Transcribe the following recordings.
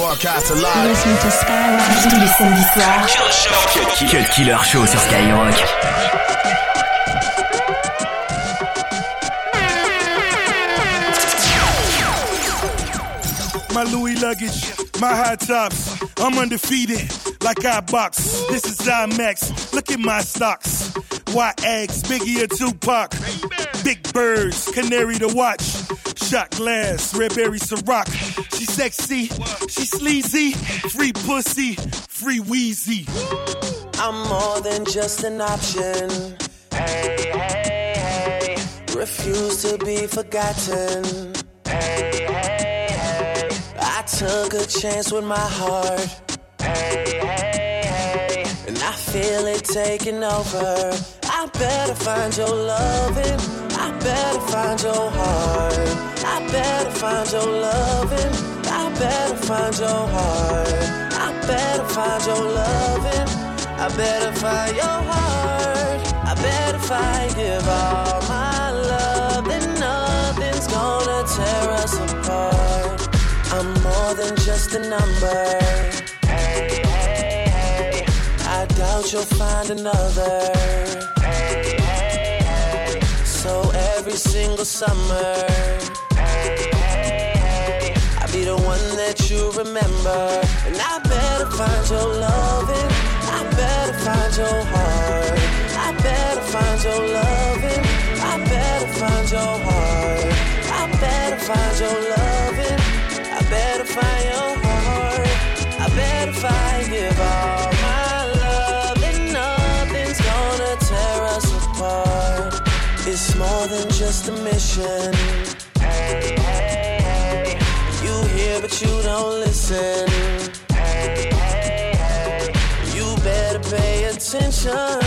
Broadcast live. Listen to Skyrock. Tous les samedis soirs. Cut Killer Show sur Skyrock. My Louis luggage, my high tops. I'm undefeated, like I box. This is IMAX. Look at my stocks. White eggs, Biggie or Tupac. Big birds, canary to watch. Shot glass, red berry Ciroc. She sexy, she sleazy. Free pussy, free Weezy. I'm more than just an option. Hey, hey, hey. Refuse to be forgotten. Hey, hey, hey. I took a chance with my heart. Hey, hey, hey. And I feel it taking over. I better find your loving. I better find your heart. I better find your loving. I better find your heart. I better find your loving. I better find your heart. I better find give all my love. Then nothing's gonna tear us apart. I'm more than just a number. Hey, hey, hey. I doubt you'll find another Hey, hey, hey. So every single summer. Be the one that you remember. And I better find your loving. I better find your heart. I better find your loving. I better find your heart. I better find your loving. I better find your heart. I better find give all my love. And nothing's gonna tear us apart. It's more than just a mission. You don't listen. Hey, hey, hey. You better pay attention.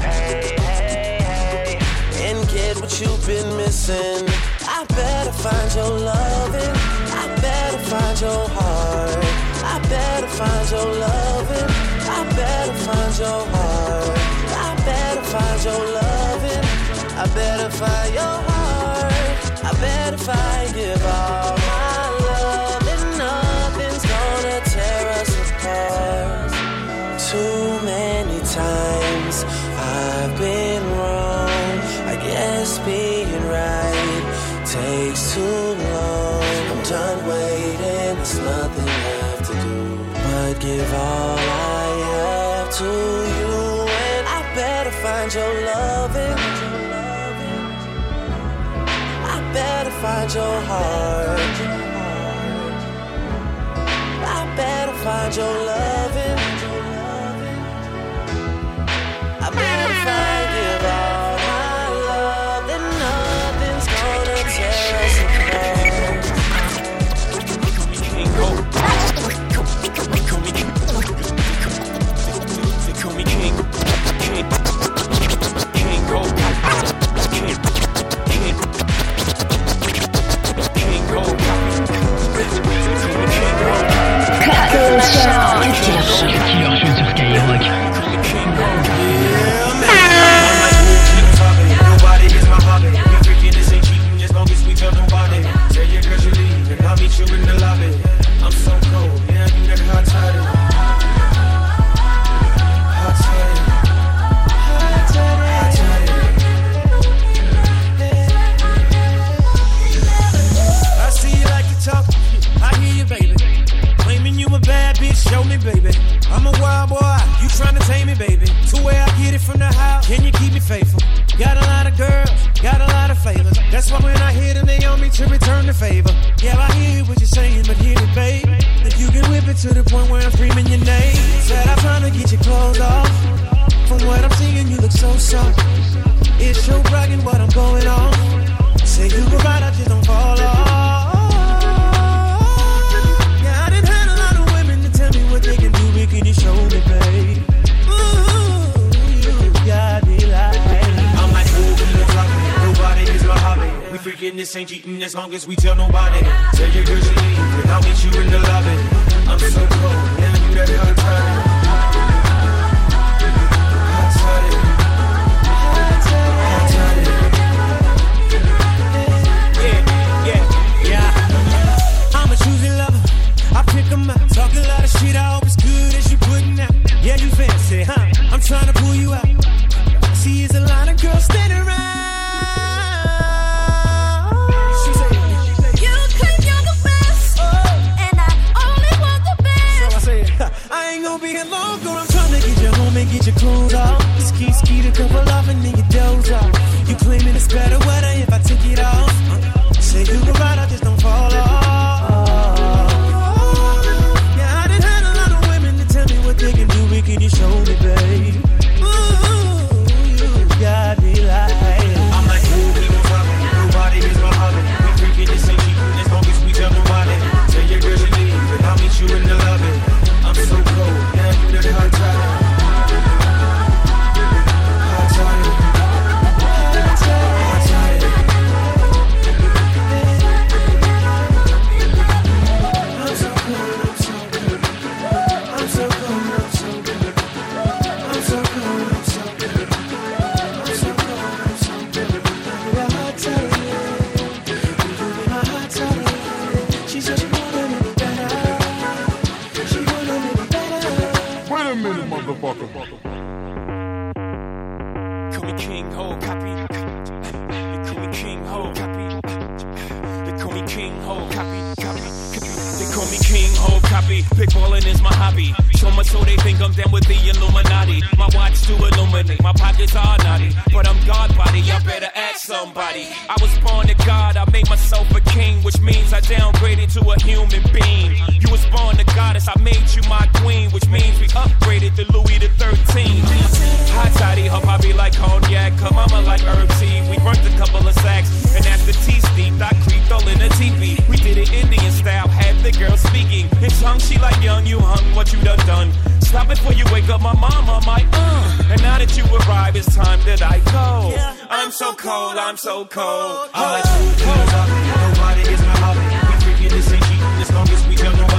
Hey, hey, hey. And get what you've been missing. I better find your loving. I better find your heart. I better find your loving. I better find your heart. I better find your loving. I better find your heart. I better find give all your heart. I better find your loving. That's why when I hit them, they owe me to return the favor. Yeah, I hear what you're saying, but hear it, babe. That you can whip it to the point where I'm screaming your name. Said I'm trying to get your clothes off. From what I'm seeing, you look so soft. It's your bragging what I'm going on. Say you were right, I just don't fall off. Come out I downgraded to a human being. You was born a goddess, I made you my queen, which means we upgraded to Louis the 13th. Hot toddy, her poppy like cognac, her mama like herb tea. We burnt a couple of sacks, and the tea steeped, I creeped all in a teepee. We did it Indian style, had the girl speaking. In tongue, she like young, you hung, what you done done. Stop it before you wake up my mama, my uh. And now that you arrive, it's time that I go. I'm so cold, I'm so cold. I'm like, nobody is my hobby. We freaking this ain't cheating as long as we nobody.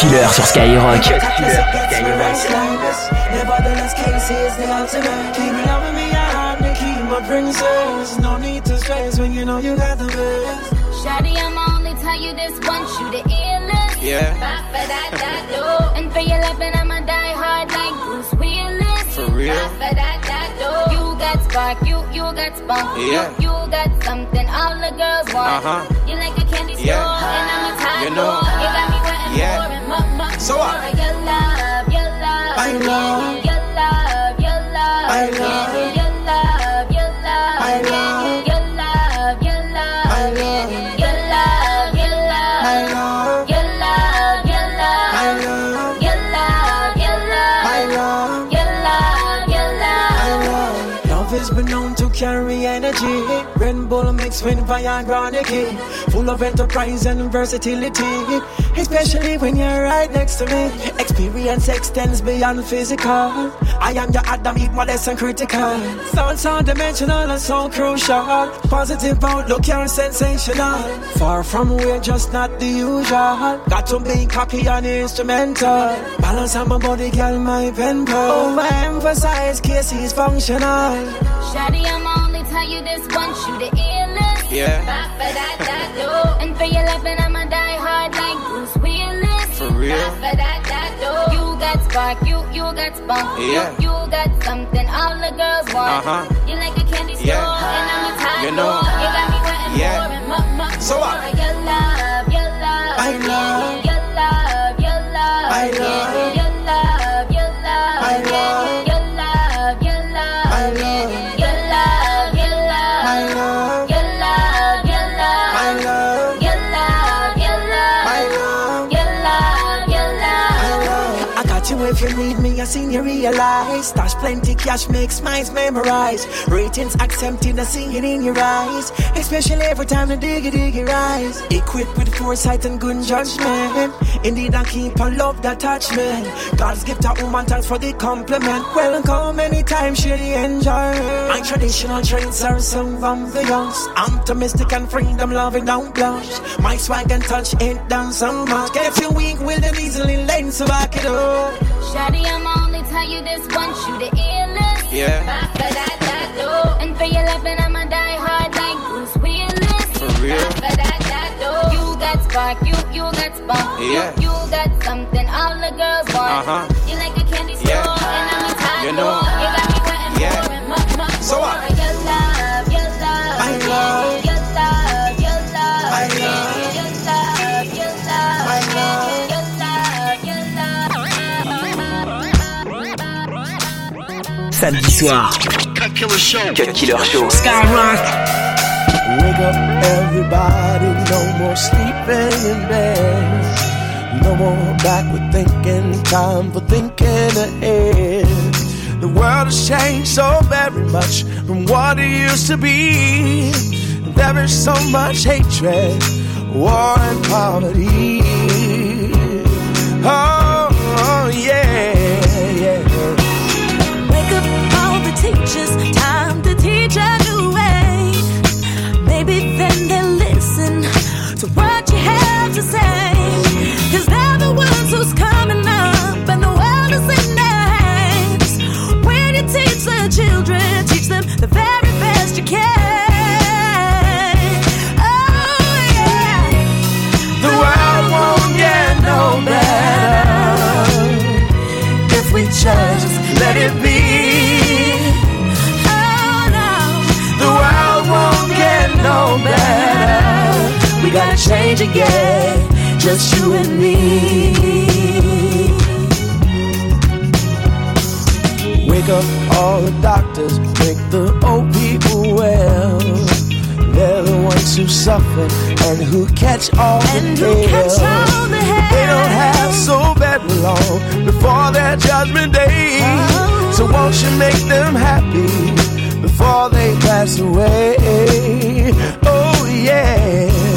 Killer sur Skyrock. Nevertheless, cases they ultimate. Keep loving me, I have to keep my princess. No need to stress when you know you got the best. Shawty, I'ma only tell you this once, you the illest. Yeah. And for your loving, I'ma die hard like Bruce Willis. For real? You got spark, you, you got spunk. Yeah. You, you got something all the girls want. Uh-huh. You like a candy store, Yeah. and I'm a tie You know. You got me wanting yeah. So what? I love, I love, I love. With Viagra. Full of enterprise and versatility. Especially when you're right next to me. Experience extends beyond physical. I am your Adam, eat more less and critical. Thoughts are dimensional and so crucial. Positive outlook, you're sensational. Far from we're just not the usual. Got to be cocky and instrumental. Balance on my body, girl, my pen pal. Overemphasize cases functional. Shawty, I'ma only tell you this once, you. Yeah. And for your I'ma die hard like Bruce Willis. For real? You got spark, you, you got spunk. Yeah. You, you got something all the girls want. Uh-huh. You like a candy store, Yeah. and I'm a tie You know. You got me wanting Yeah. more and more, more, more. what? Your realize. Stash plenty cash, makes minds memorize. Ratings accepted, see it in your eyes. Especially every time the diggy diggy rise. Equipped with foresight and good judgment. Indeed, I keep a love me. God's gift a woman, thanks for the compliment. Welcome anytime, the enjoy. My traditional traits are some from the youngs. Optimistic and freedom loving, don't blush. My swag and touch ain't done so much. Get you weak, will then easily lane, so back it up. Shawty, I'ma only tell you this once, you the illest. Yeah. For that, that. And for your loving, I'ma die hard like Bruce Willis. For real? For that, that. You got spark, you, you got spark. Yeah. You, you got something all the girls want. Uh-huh. You like a candy store, Yeah. and I'm a top You know. You got me wanting Yeah. more and more, more, So more. what? Your love, your love. I love, Samedi soir, Cut Killer Show. Cut Killer Show. Skyrock. Wake up, everybody. No more sleeping in bed. No more backward thinking. Time for thinking ahead. The world has changed so very much from what it used to be. There is so much hatred, war, and poverty. Oh, change again, just you and me. Wake up all the doctors, make the old people well. They're the ones who suffer and who catch all And the hell. They don't have so very long before their judgment day. Oh. So won't you make them happy before they pass away? Oh yeah.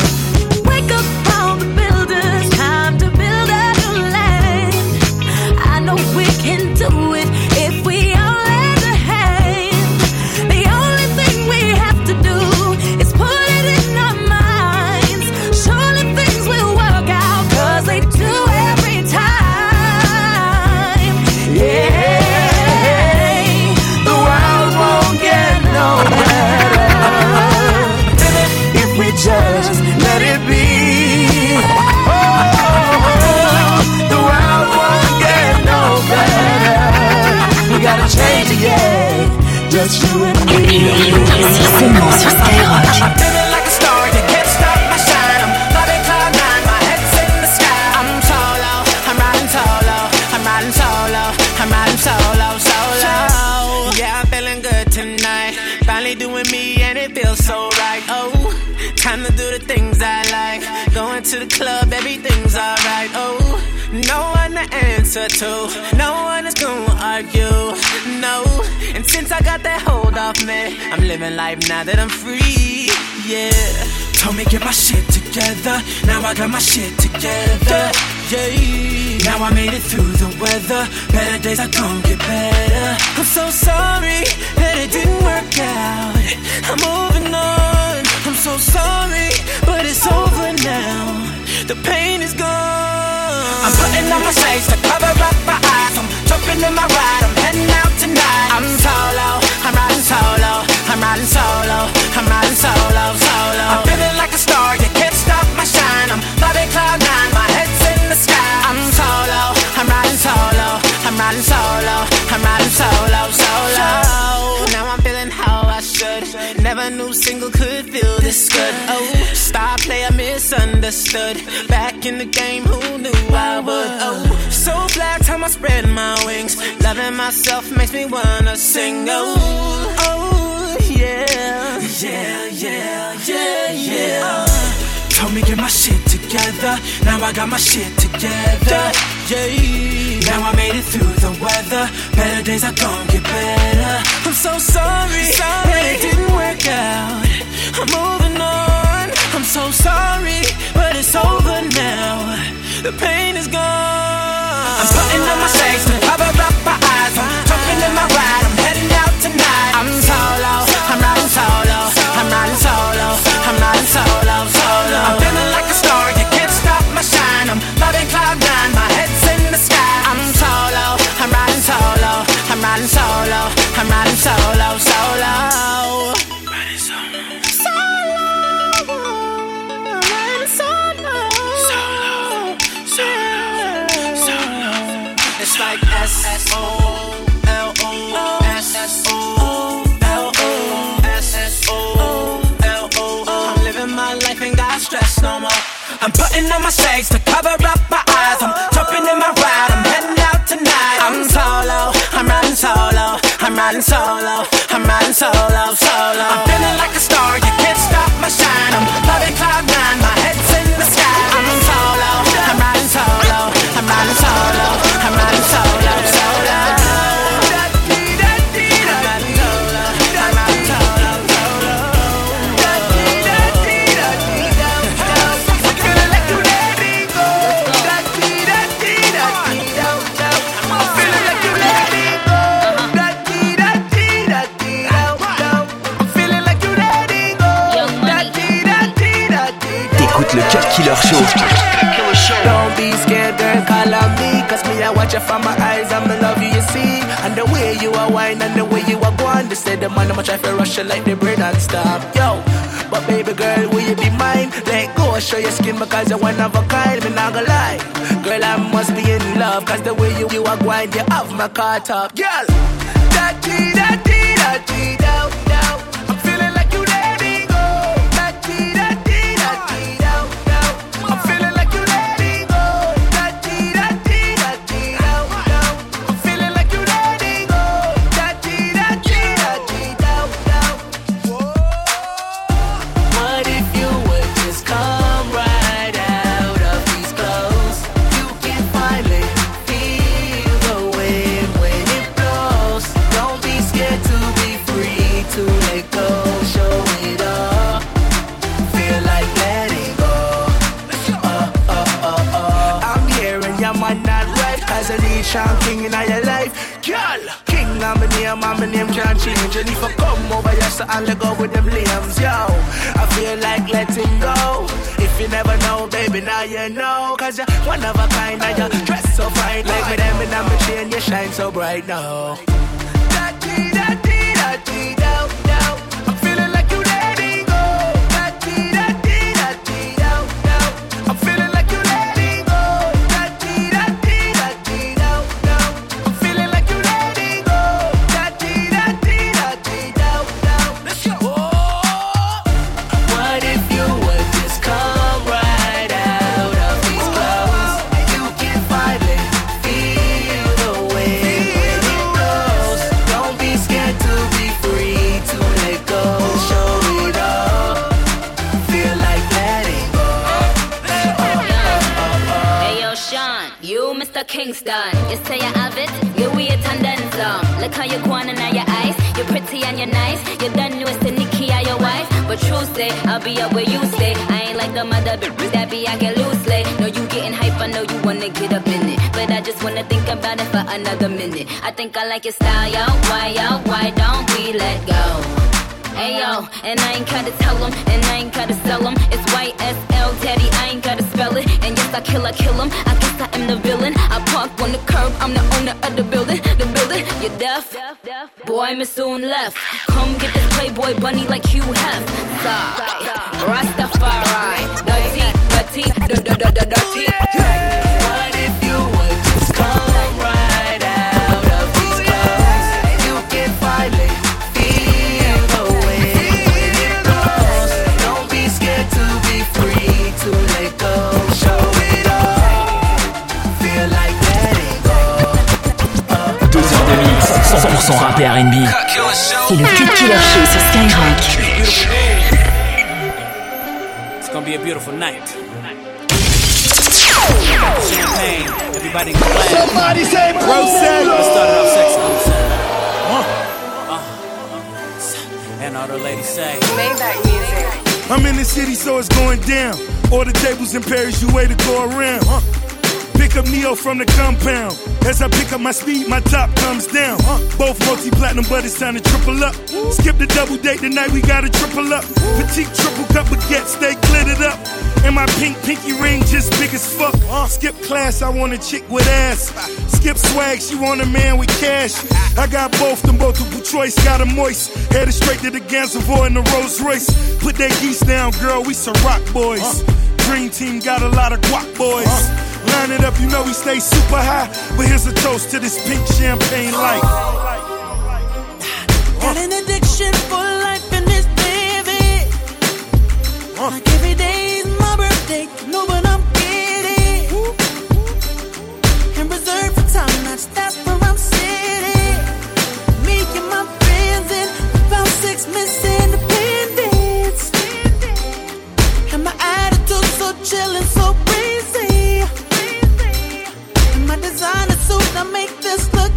Oh, no one to answer to, no one is gonna argue. No, and since I got that hold off me, I'm living life now that I'm free. Yeah. Told me get my shit together. Now I got my shit together. Yeah. Now I made it through the weather. Better days are gonna get better. I'm so sorry that it didn't work out. I'm moving on. I'm so sorry, but it's over now. The pain is gone. I'm putting on my shades to cover up my eyes. I'm jumping in my ride. I'm heading out tonight. I'm solo. I'm riding solo. I'm riding solo. I'm riding solo, solo. I'm feeling like a star. You can't stop my shine. I'm flying cloud nine. My head's in the sky. I'm solo. I'm riding solo. I'm riding solo. I'm riding solo, solo. Now I'm feeling how I should. Never knew single could feel this good. Oh, star player misunderstood. Back in the game, who spread my wings. Loving myself makes me wanna sing. Oh, oh, yeah. Yeah, yeah, yeah, yeah. Uh. Told me get my shit together. Now I got my shit together. Yeah. Now I made it through the weather. Better days are gonna get better. I'm so sorry, sorry. that it didn't work out. I'm moving on. I'm so sorry, but it's over now. The pain is gone. I'm putting on my shades. Putting on my shades to cover up my eyes. I'm jumping in my ride, I'm heading out tonight. I'm solo, I'm riding solo, I'm riding solo, I'm riding solo, solo. I'm you like the bread and stop. Yo, but baby girl, will you be mine? Let go, show your skin because you're one of a kind, me not gonna lie. Girl, I must be in love, cause the way you, you are you have my car top. Girl, da dee da and I'm chain, you shine so bright now I'll be up where you stay. I ain't like the mother bitches that be I get loose. loosely. No, you getting hype, I know you wanna get up in it. But I just wanna think about it for another minute. I think I like your style, yo. Why, yo? Why don't we let go? Hey yo, and I ain't gotta tell them, and I ain't gotta sell them. It's YSL, daddy, I ain't gotta spell it. And yes, I kill, I kill them. I guess I am the villain. I park on the curb, I'm the owner of the building. The building, you're deaf. Boy, Miss soon left. Come get this Playboy bunny like you have. Sigh, Rastafari, dirty, dirty, dirty, dirty, 100% rap et R&B. C'est le Cut Killer Show sur Skyrock. It's gonna be a beautiful night. Champagne, everybody go laugh. Somebody say Rose. Let's start it off sexy. Uh, uh, uh, uh, and all the ladies say, I'm in the city, so it's going down. All the tables in Paris, you way to go around. Huh? pick up Ne-Yo from the compound. As I pick up my speed, my top comes down. Both multi platinum, but it's time to triple up. Skip the double date tonight, we gotta triple up. Petite triple cup baguette, stay glittered up. And my pink pinky ring just big as fuck. Skip class, I want a chick with ass. Skip swag, she want a man with cash. I got both, them both multiple choice, got a moist. Headed straight to the Gansevoort in the Rolls Royce. Put that geese down, girl, we some rock boys. Dream team got a lot of guac boys. Line it up, you know we stay super high. But here's a toast to this pink champagne life. Got an addiction for life in this baby. Like every day is my birthday, no, but I'm giddy. And reserved for time that's that's where I'm sitting. Me and my friends in about six minutes independence. And my attitude so chillin', so free. I make this look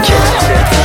t'inquiète.